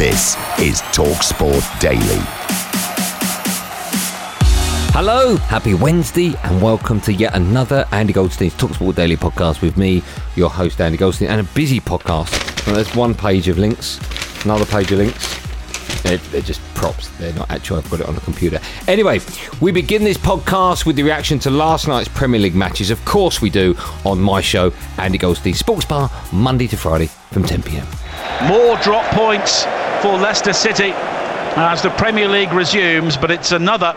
This is TalkSport Daily. Hello, happy Wednesday, and welcome to yet another Andy Goldstein's Talksport Daily podcast with me, your host Andy Goldstein, and a busy podcast. And there's one page of links, another page of links. They're, they're just props. They're not actual. I've got it on the computer. Anyway, we begin this podcast with the reaction to last night's Premier League matches. Of course, we do on my show, Andy Goldstein Sports Bar, Monday to Friday from 10 p.m. More drop points for Leicester City as the Premier League resumes, but it's another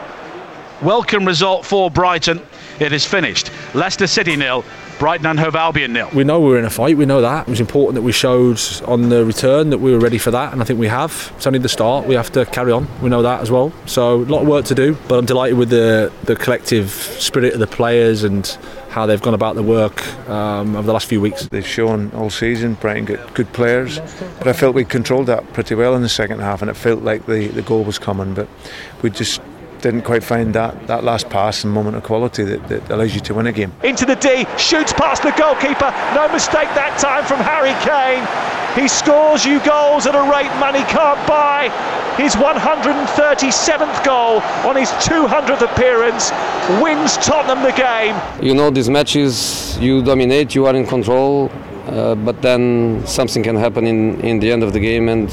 welcome result for Brighton. It is finished. Leicester City nil, Brighton and Hove Albion nil. We know we were in a fight. We know that it was important that we showed on the return that we were ready for that, and I think we have. It's only the start. We have to carry on. We know that as well. So a lot of work to do, but I'm delighted with the the collective spirit of the players and how they've gone about the work um, over the last few weeks. They've shown all season Brighton get good players, but I felt we controlled that pretty well in the second half, and it felt like the, the goal was coming, but we just didn't quite find that, that last pass and moment of quality that, that allows you to win a game. Into the D, shoots past the goalkeeper, no mistake that time from Harry Kane. He scores you goals at a rate money can't buy. His 137th goal on his 200th appearance wins Tottenham the game. You know, these matches you dominate, you are in control, uh, but then something can happen in, in the end of the game and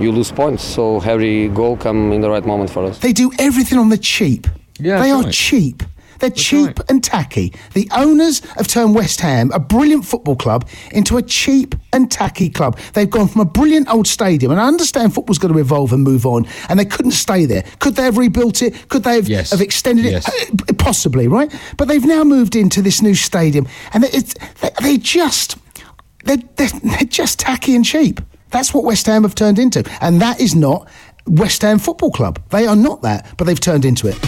you lose points. So Harry goal come in the right moment for us. They do everything on the cheap. Yeah, they are right. cheap. They're cheap and tacky. The owners have turned West Ham, a brilliant football club, into a cheap and tacky club. They've gone from a brilliant old stadium, and I understand football's got to evolve and move on, and they couldn't stay there. Could they have rebuilt it? Could they have, Yes. have extended it? Yes. Uh, Possibly, right? But they've now moved into this new stadium, and it's they, they just they're, they're, they're just tacky and cheap. That's what West Ham have turned into, and that is not West Ham Football Club. They are not that, but they've turned into it.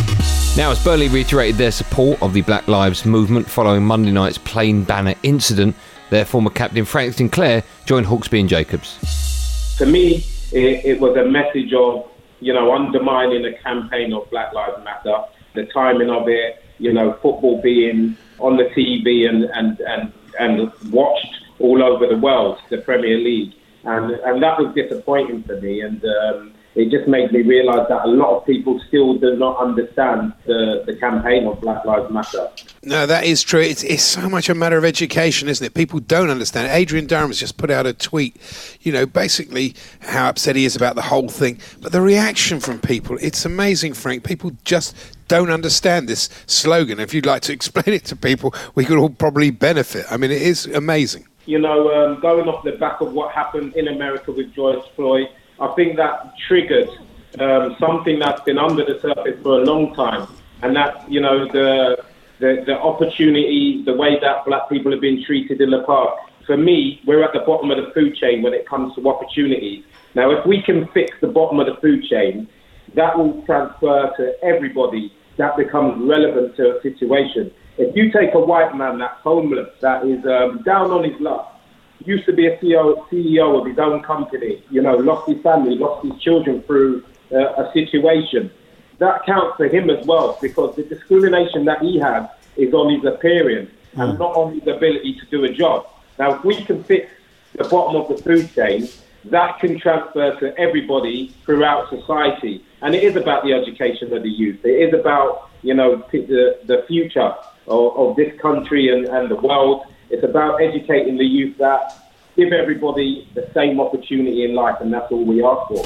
Now, as Burnley reiterated their support of the Black Lives Movement following Monday night's plane banner incident, their former captain Frank Sinclair joined Hawksbee and Jacobs. to me, it, it was a message of, you know, undermining a campaign of Black Lives Matter, the timing of it, you know, football being on the TV and, and, and, and watched all over the world, the Premier League. And, and that was disappointing for me. And um, it just made me realise that a lot of people still do not understand the, the campaign of Black Lives Matter. No, that is true. It's, it's so much a matter of education, isn't it? People don't understand. Adrian Durham has just put out a tweet, you know, basically how upset he is about the whole thing. But the reaction from people, it's amazing, Frank. People just don't understand this slogan. If you'd like to explain it to people, we could all probably benefit. I mean, it is amazing. You know, um, going off the back of what happened in America with George Floyd, I think that triggered um, something that's been under the surface for a long time, and that you know the the, the opportunity, the way that black people have been treated in the past. For me, we're at the bottom of the food chain when it comes to opportunities. Now, if we can fix the bottom of the food chain, that will transfer to everybody. That becomes relevant to a situation. If you take a white man that's homeless, that is um, down on his luck, used to be a CEO, CEO of his own company, you know, lost his family, lost his children through uh, a situation, that counts for him as well because the discrimination that he has is on his appearance and not on his ability to do a job. Now, if we can fix the bottom of the food chain, that can transfer to everybody throughout society. And it is about the education of the youth. It is about, you know, the, the future of, of this country and, and the world. It's about educating the youth that give everybody the same opportunity in life, and that's all we ask for.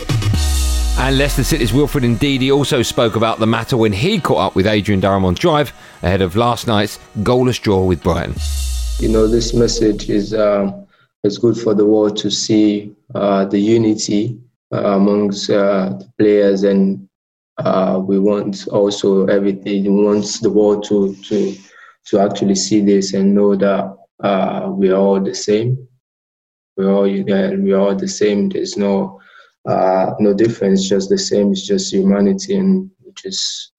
And Leicester City's Wilfred Ndidi also spoke about the matter when he caught up with Adrian Durham on Drive ahead of last night's goalless draw with Brighton. You know, this message is um, is good for the world to see uh, the unity uh, amongst uh, the players, and uh, we want also everything. We want the world to to to actually see this and know that uh, we are all the same. We are all we are all the same. There's no uh, no difference, just the same. It's just humanity, and just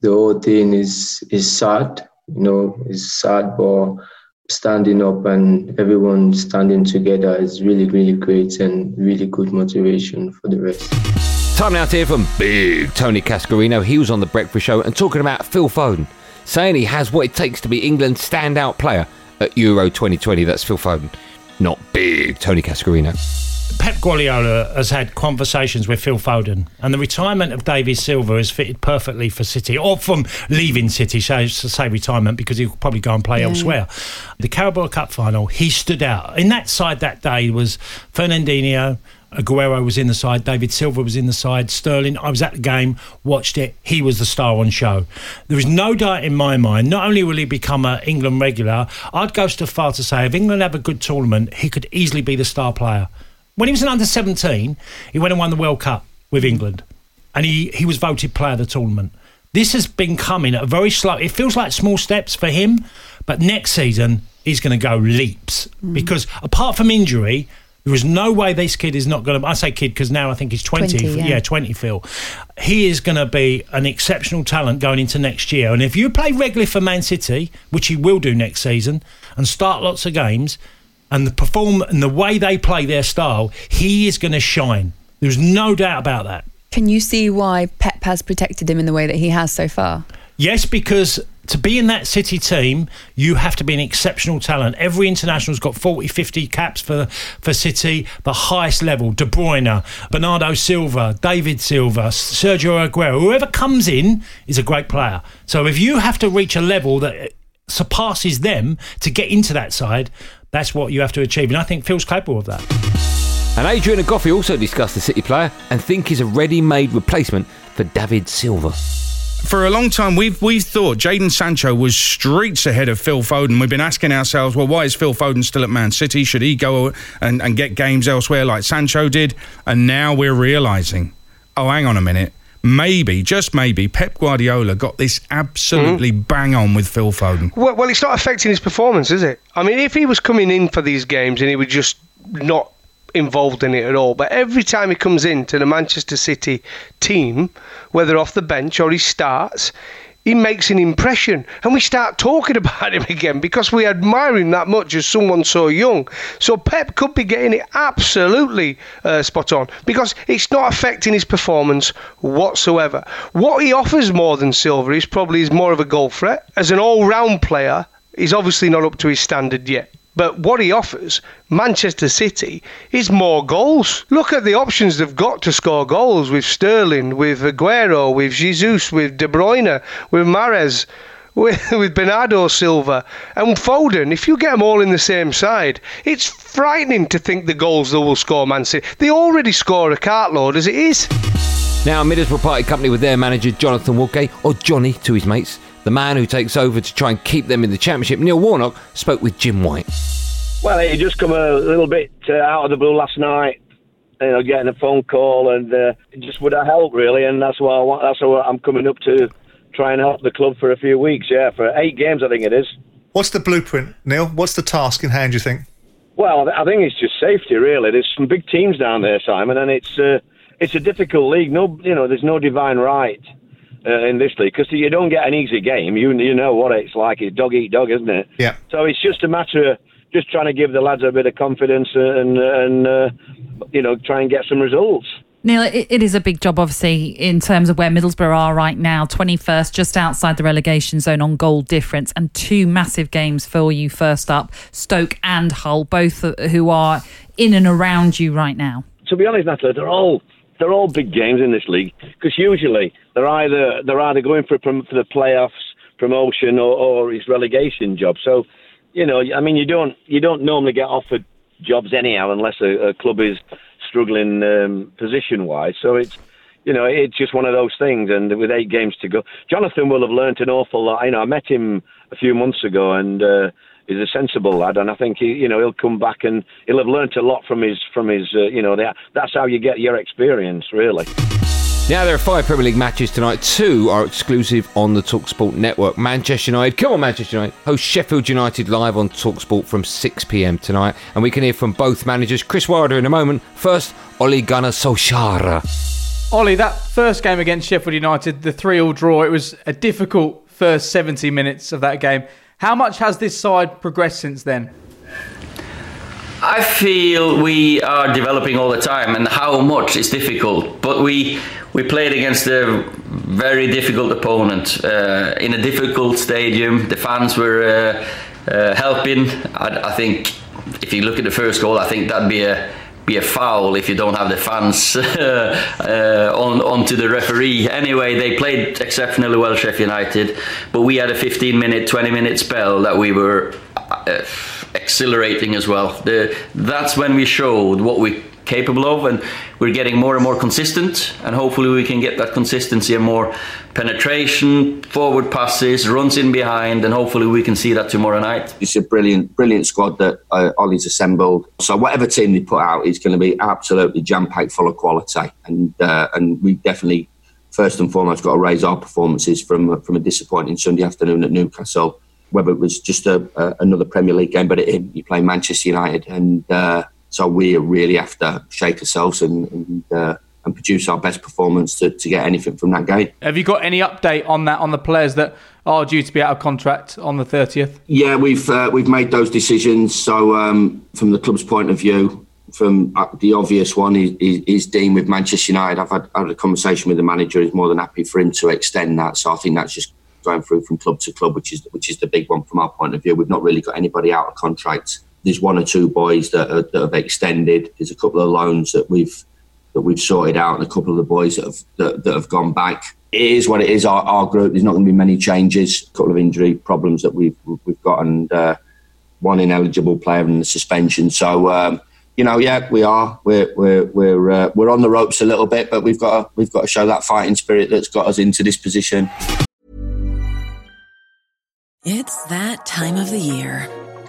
the whole thing is is sad. You know, it's sad, but standing up and everyone standing together is really, really great and really good motivation for the rest. Time now to hear from big Tony Cascarino. He was on the Breakfast Show and talking about Phil Foden, saying he has what it takes to be England's standout player at Euro 2020. That's Phil Foden, not big Tony Cascarino. Pep Guardiola has had conversations with Phil Foden, and the retirement of David Silva has fitted perfectly for City, or from leaving City, so to say retirement, because he'll probably go and play yeah. elsewhere. The Carabao Cup final, he stood out. In that side that day was Fernandinho, Aguero was in the side, David Silva was in the side, Sterling. I was at the game, watched it. He was the star on show. There is no doubt in my mind. Not only will he become an England regular, I'd go so far to say if England have a good tournament, he could easily be the star player. When he was an under 17, he went and won the World Cup with England and he, he was voted player of the tournament. This has been coming at a very slow, it feels like small steps for him, but next season he's going to go leaps mm. because apart from injury, there is no way this kid is not going to. I say kid because now I think he's 20. 20 yeah. yeah. 20, Phil. He is going to be an exceptional talent going into next year. And if you play regularly for Man City, which he will do next season, and start lots of games, and the perform and the way they play their style, he is going to shine. There's no doubt about that. Can you see why Pep has protected him in the way that he has so far? Yes, because to be in that City team, you have to be an exceptional talent. Every international's got 40, 50 caps for for City, the highest level. De Bruyne, Bernardo Silva, David Silva, Sergio Aguero, whoever comes in is a great player. So if you have to reach a level that uh, surpasses them to get into that side, that's what you have to achieve. And I think Phil's capable of that. And Adrian Agoffey also discussed the City player and think he's a ready-made replacement for David Silva. For a long time, we've we've thought Jadon Sancho was streets ahead of Phil Foden. We've been asking ourselves, well, why is Phil Foden still at Man City? Should he go and, and get games elsewhere like Sancho did? And now we're realising, oh, hang on a minute maybe, just maybe, Pep Guardiola got this absolutely mm. bang on with Phil Foden. Well, well, it's not affecting his performance, is it? I mean, if he was coming in for these games and he was just not involved in it at all, but every time he comes into the Manchester City team, whether off the bench or he starts, he makes an impression and we start talking about him again because we admire him that much as someone so young. So Pep could be getting it absolutely uh, spot on because it's not affecting his performance whatsoever. What he offers more than Silva is probably is more of a goal threat. As an all round player, he's obviously not up to his standard yet. But what he offers, Manchester City, is more goals. Look at the options they've got to score goals with Sterling, with Aguero, with Jesus, with De Bruyne, with Mahrez, with, with Bernardo Silva and Foden. If you get them all in the same side, it's frightening to think the goals they will score Man City. They already score a cartload as it is. Now, Middlesbrough party company with their manager Jonathan Woodgate, or Johnny to his mates, the man who takes over to try and keep them in the championship, Neil Warnock, spoke with Jim White. Well, it just come a little bit uh, out of the blue last night. You know, getting a phone call and uh, it just would have helped really, and that's why I want, that's what I'm coming up to try and help the club for a few weeks. Yeah, for eight games, I think it is. What's the blueprint, Neil? What's the task in hand? Do you think? Well, I think it's just safety, really. There's some big teams down there, Simon, and it's uh, it's a difficult league. No, you know, there's no divine right uh, in this league because you don't get an easy game. You you know what it's like. It's dog eat dog, isn't it? Yeah. So it's just a matter of just trying to give the lads a bit of confidence and and uh, you know try and get some results. Neil, it, it is a big job, obviously, in terms of where Middlesbrough are right now. 21st, just outside the relegation zone on goal difference, and two massive games for you first up Stoke and Hull, both who are in and around you right now. To be honest, Natalie, they're all they're all big games in this league because usually they're either they're either going for for the playoffs, promotion, or, or his relegation job. So, you know, I mean, you don't you don't normally get offered jobs anyhow unless a, a club is struggling um, position wise. So it's you know, it's just one of those things. And with eight games to go, Jonathan will have learnt an awful lot. You know, I met him a few months ago, and uh, he's a sensible lad. And I think he, you know, he'll come back and he'll have learnt a lot from his from his. Uh, you know, that, that's how you get your experience, really. Now there are five Premier League matches tonight. Two are exclusive on the Talksport network. Manchester United, come on Manchester United, host Sheffield United live on Talksport from 6 p.m. tonight, and we can hear from both managers. Chris Wilder in a moment. First, Ole Gunnar Solskjaer. Ollie, that first game against Sheffield United, the 3 all draw, it was a difficult first 70 minutes of that game. How much has this side progressed since then? I feel we are developing all the time, and how much is difficult. But we we played against a very difficult opponent uh, in a difficult stadium. The fans were uh, uh, helping. I, I, think if you look at the first goal, I think that'd be a be a foul if you don't have the fans uh, on onto the referee. Anyway, they played exceptionally well, Sheffield United, but we had a 15 minute, 20 minute spell that we were uh, as well. The, that's when we showed what we capable of and we're getting more and more consistent and hopefully we can get that consistency and more penetration forward passes runs in behind and hopefully we can see that tomorrow night. It's a brilliant brilliant squad that uh, Ollie's assembled. So whatever team they put out is going to be absolutely jam-packed full of quality. And uh, and we definitely first and foremost got to raise our performances from from a disappointing Sunday afternoon at Newcastle whether it was just a, a another Premier League game but it, you play Manchester United. And uh, so we really have to shake ourselves and and, uh, and produce our best performance to, to get anything from that game. Have you got any update on that on the players that are due to be out of contract on the 30th? Yeah, we've uh, we've made those decisions. So um, from the club's point of view, from uh, the obvious one is, is, is, Dean with Manchester United. I've had, had a conversation with the manager. He's more than happy for him to extend that. So I think that's just going through from club to club, which is which is the big one from our point of view. We've not really got anybody out of contract there's one or two boys that, are, that have extended. There's a couple of loans that we've that we've sorted out, and a couple of the boys that have that, that have gone back. It is what it is. Our, our group. There's not going to be many changes. A couple of injury problems that we've we've got, and uh, one ineligible player in the suspension. So. Um, you know, yeah, we are. We're we're we're uh, we're on the ropes a little bit, but we've got to, we've got to show that fighting spirit that's got us into this position. It's that time of the year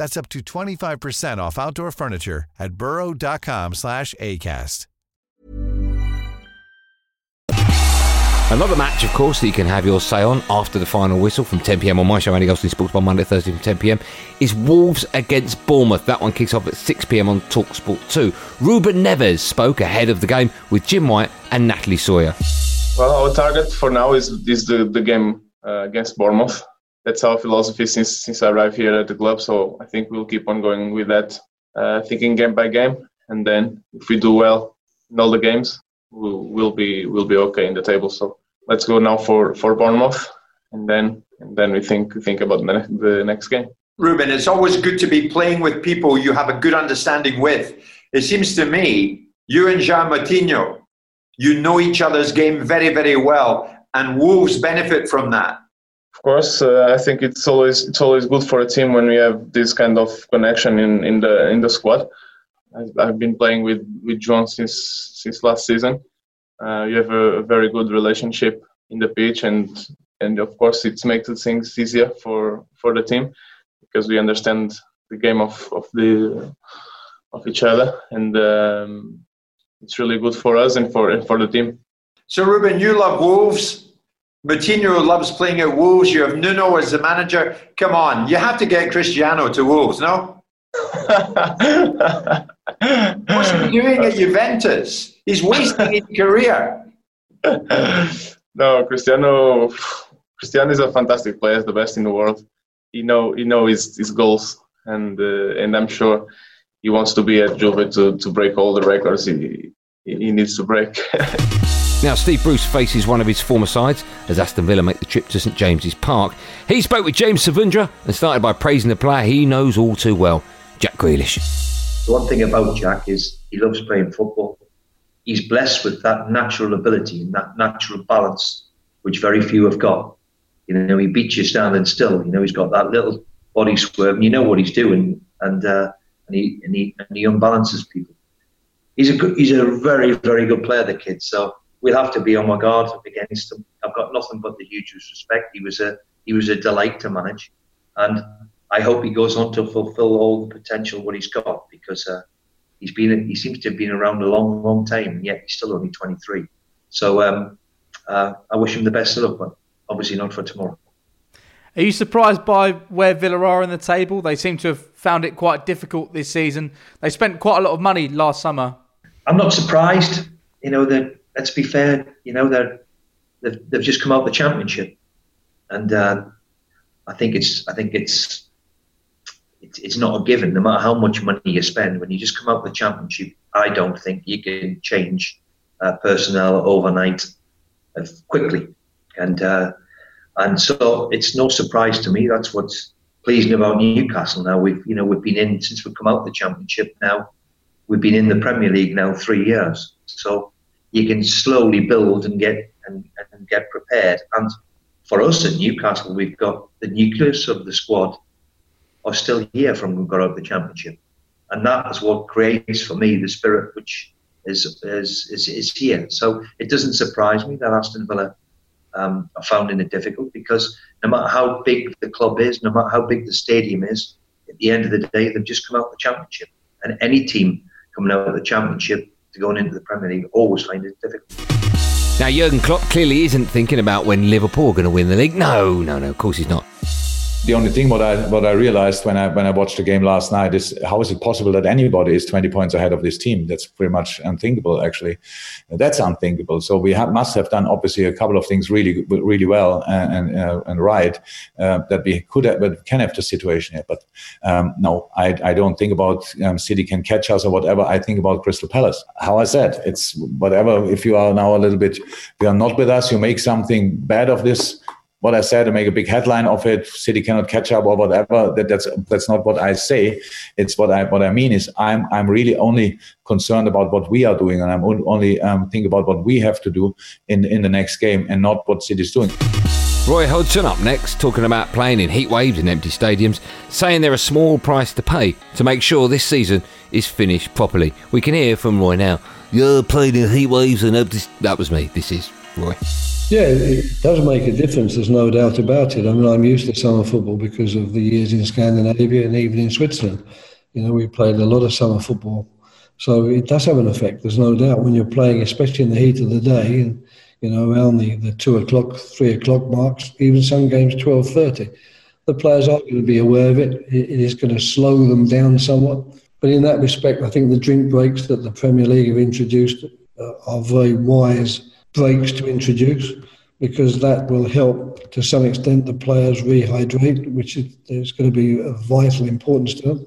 That's up to 25% off outdoor furniture at burrow.com slash ACAST. Another match, of course, that you can have your say on after the final whistle from 10pm on my show, Andy Goldstein Sports Bar, Monday, Thursday from 10pm, is Wolves against Bournemouth. That one kicks off at 6pm on TalkSport 2. Ruben Neves spoke ahead of the game with Jim White and Natalie Sawyer. Well, our target for now is, is the, the game uh, against Bournemouth that's our philosophy since since I arrived here at the club. So I think we'll keep on going with that, uh, thinking game by game, and then if we do well in all the games, we'll, we'll be we'll be okay in the table. So let's go now for for Bournemouth, and then and then we think think about the, the next game. Ruben, it's always good to be playing with people you have a good understanding with. It seems to me you and João Moutinho, you know each other's game very very well, and Wolves benefit from that of course, uh, I think it's always it's always good for a team when we have this kind of connection in, in the in the squad. I've, been playing with with John since since last season. Uh, you have a, a, very good relationship in the pitch, and and of course it makes things easier for for the team because we understand the game of of the of each other, and um, it's really good for us and for and for the team. So, Ruben, you love Wolves. Moutinho loves playing at Wolves. You have Nuno as the manager. Come on, you have to get Cristiano to Wolves, no? What's he doing at Juventus? He's wasting his career. no, Cristiano. Cristiano is a fantastic player, the best in the world. He know he know his, his goals, and uh, and I'm sure he wants to be at Juve to, to break all the records he he needs to break. Now, Steve Bruce faces one of his former sides as Aston Villa make the trip to St James's Park. He spoke with James Savundra and started by praising the player he knows all too well, Jack Grealish. The one thing about Jack is he loves playing football. He's blessed with that natural ability and that natural balance, which very few have got. You know, he beats you standing still. You know, he's got that little body swerve, and you know what he's doing, and uh, and he and he and he unbalances people. He's a good, he's a very very good player, the kid. So we'll have to be on our guard against him. I've got nothing but the hugest respect. He was a he was a delight to manage, and I hope he goes on to fulfil all the potential what he's got because uh, he's been he seems to have been around a long long time, and yet he's still only 23. So um, uh, I wish him the best of luck, but obviously not for tomorrow. Are you surprised by where Villa are in the table? They seem to have found it quite difficult this season. They spent quite a lot of money last summer. I'm not surprised. You know, that let's be fair, you know, they're, they've, they've just come out the championship. And uh, I think it's I think it's, it's it's not a given. No matter how much money you spend, when you just come out the championship, I don't think you can change uh, personnel overnight uh, quickly. And uh, and so it's no surprise to me. That's what's pleasing about Newcastle. Now we've you know we've been in since we've come out the championship. Now we've been in the Premier League now three years. So you can slowly build and get and, and get prepared. And for us at Newcastle, we've got the nucleus of the squad are still here from when we got out of the championship, and that is what creates for me the spirit which is is is, is here. So it doesn't surprise me that Aston Villa um, are finding it difficult because no matter how big the club is, no matter how big the stadium is, at the end of the day, they've just come out of the championship, and any team coming out of the championship going into the Premier League always find it difficult. Now, Jurgen Klopp clearly isn't thinking about when Liverpool are going to win the league. No, no, no, of course he's not the only thing what I what I realized when I when I watched the game last night is how is it possible that anybody is 20 points ahead of this team? That's pretty much unthinkable. Actually, that's unthinkable. So we have, must have done obviously a couple of things really really well and uh, and right uh, that we could have, but can have the situation here. But um, no, I I don't think about um, City can catch us or whatever. I think about Crystal Palace. How I said, it's whatever. If you are now a little bit, you are not with us. You make something bad of this what I said to make a big headline of it. City cannot catch up or whatever. That, that's that's not what I say. It's what I what I mean is I'm I'm really only concerned about what we are doing, and I'm only um, think about what we have to do in in the next game, and not what City's doing. Roy Hodgson up next, talking about playing in heat waves in empty stadiums, saying they're a small price to pay to make sure this season is finished properly. We can hear from Roy now. You're playing in heat waves and empty. That was me. This is Roy. Yeah, it does make a difference. There's no doubt about it. I mean, I'm used to summer football because of the years in Scandinavia and even in Switzerland. You know, we played a lot of summer football, so it does have an effect. There's no doubt when you're playing, especially in the heat of the day, and you know, around the, the two o'clock, three o'clock marks, even some games twelve thirty. The players are going to be aware of it. It is going to slow them down somewhat. But in that respect, I think the drink breaks that the Premier League have introduced uh, are very wise breaks to introduce because that will help to some extent the players rehydrate, which is, is going to be of vital importance to them.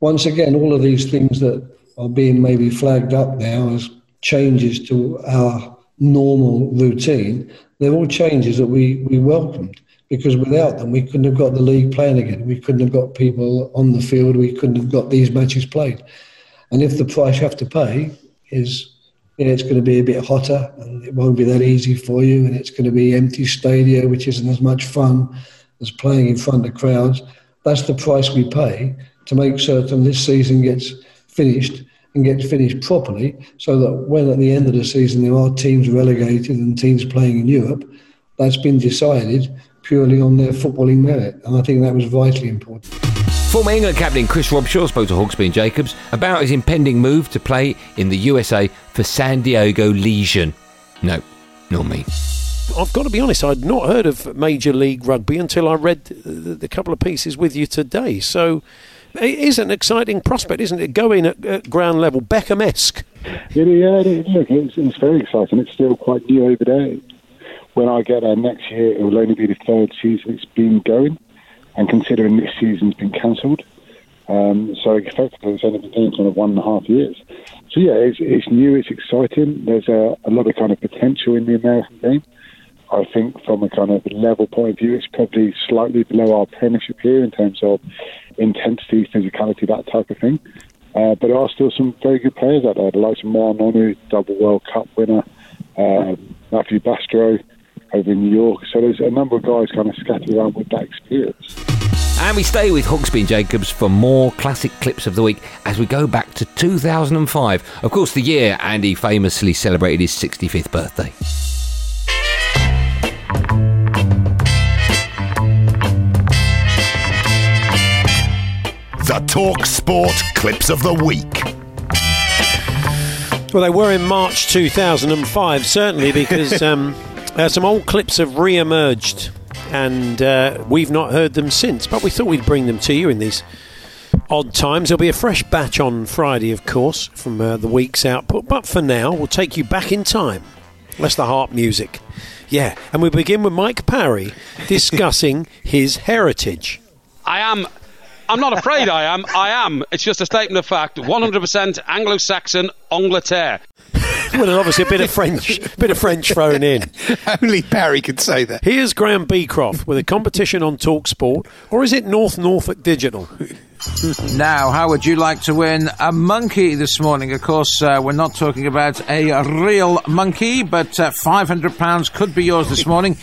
Once again, all of these things that are being maybe flagged up now as changes to our normal routine, they're all changes that we, we welcomed because without them, we couldn't have got the league playing again. We couldn't have got people on the field. We couldn't have got these matches played. And if the price you have to pay is it's going to be a bit hotter and it won't be that easy for you, and it's going to be empty stadia, which isn't as much fun as playing in front of crowds. That's the price we pay to make certain this season gets finished and gets finished properly, so that when at the end of the season there are teams relegated and teams playing in Europe, that's been decided purely on their footballing merit, and I think that was vitally important. Former England captain Chris Robshaw spoke to Hawksbee and Jacobs about his impending move to play in the USA for San Diego Legion. No, not me. I've got to be honest, I'd not heard of Major League Rugby until I read the, the couple of pieces with you today. So it is an exciting prospect, isn't it? Going at, at ground level, Beckham esque. Yeah, yeah, it is. Look, it's, it's very exciting. It's still quite new over there. When I get there next year, it will only be the third season it's been going and considering this season's been cancelled. Um, so effectively, it's only been kind of one and a half years. So yeah, it's, it's new, it's exciting. There's a, a lot of kind of potential in the American game. I think from a kind of level point of view, it's probably slightly below our Premiership here in terms of intensity, physicality, that type of thing. Uh, but there are still some very good players out there. The likes of Ma'a Nonu, double World Cup winner, uh, Matthew Bastareaud over in New York. So there's a number of guys kind of scattered around with that experience. And we stay with Hawksbee and Jacobs for more classic clips of the week as we go back to 2005. Of course, the year Andy famously celebrated his 65th birthday. The Talk Sport Clips of the Week. Well, they were in March 2005, certainly, because um, uh, some old clips have re emerged and uh, we've not heard them since. But we thought we'd bring them to you in these odd times. There'll be a fresh batch on Friday, of course, from uh, the week's output. But for now, we'll take you back in time. That's the harp music. Yeah, and we begin with Mike Parry discussing his heritage. I am. I'm not afraid I am. I am. It's just a statement of fact. 100% Anglo-Saxon Angleterre. Well, there's obviously a bit of French, bit of French thrown in. Only Barry could say that. Here's Graham Beecroft with a competition on Talk Sport, or is it North Norfolk Digital? Now, how would you like to win a monkey this morning? Of course, uh, we're not talking about a real monkey, but uh, £500 could be yours this morning.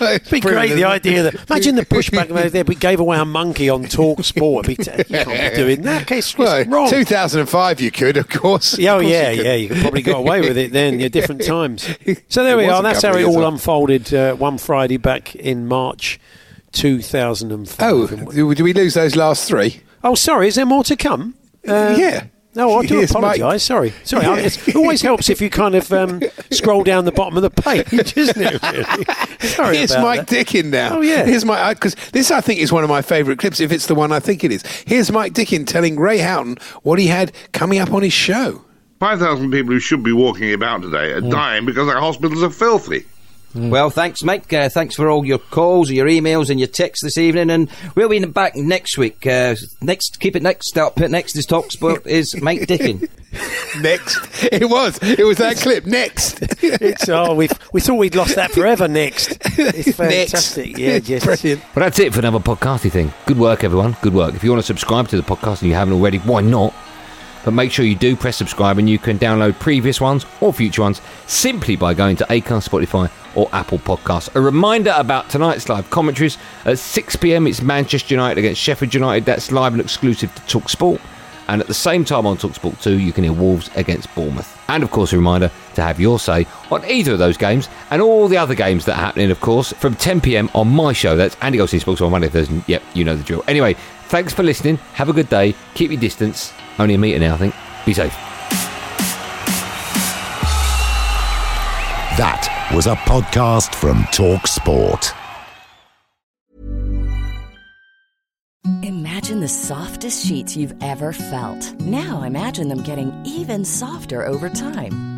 It'd be great the idea that imagine the pushback over there. We gave away a monkey on Talk Sport. Be t- you can't be doing that. It's, it's well, wrong. 2005, you could, of course. Oh, Of course yeah, you yeah. You could probably got away with it then. Yeah, different times. So there It we are. That's how it all old. unfolded uh, one Friday back in March 2005. Oh, do do we lose those last three? Oh, sorry. Is there more to come? Uh, yeah. No, I do Yes, Mike. apologise. Sorry, sorry. I- Yeah. It always helps if you kind of um, scroll down the bottom of the page, isn't it? Really? Sorry Here's about Mike that. Dickin now. Oh, yeah. Here's my because this I think is one of my favourite clips. If it's the one I think it is, here's Mike Dickin telling Ray Houghton what he had coming up on his show. 5,000 people who should be walking about today are dying because our hospitals are filthy. Well, thanks, Mike. Uh, thanks for all your calls, your emails, and your texts this evening. And we'll be back next week. Uh, next, keep it next. Up next is Talk Sport is Mike Dickin. Next, it was. It was that clip. Next. It's, oh, we we thought we'd lost that forever. Next, it's fantastic. Yeah, yes. Brilliant. Well, that's it for another podcasty thing. Good work, everyone. Good work. If you want to subscribe to the podcast and you haven't already, why not? But make sure you do press subscribe and you can download previous ones or future ones simply by going to Acast, Spotify, or Apple Podcasts. A reminder about tonight's live commentaries. At 6 pm, it's Manchester United against Sheffield United. That's live and exclusive to Talk Sport. And at the same time on Talksport 2, you can hear Wolves against Bournemouth. And of course, a reminder to have your say on either of those games and all the other games that are happening, of course, from 10 pm on my show. That's Andy Goldstein Sports on Monday, Thursday. Yep, you know the drill. Anyway, thanks for listening. Have a good day. Keep your distance. Only a metre now, I think. Be safe. That was a podcast from Talk Sport. Imagine the softest sheets you've ever felt. Now imagine them getting even softer over time.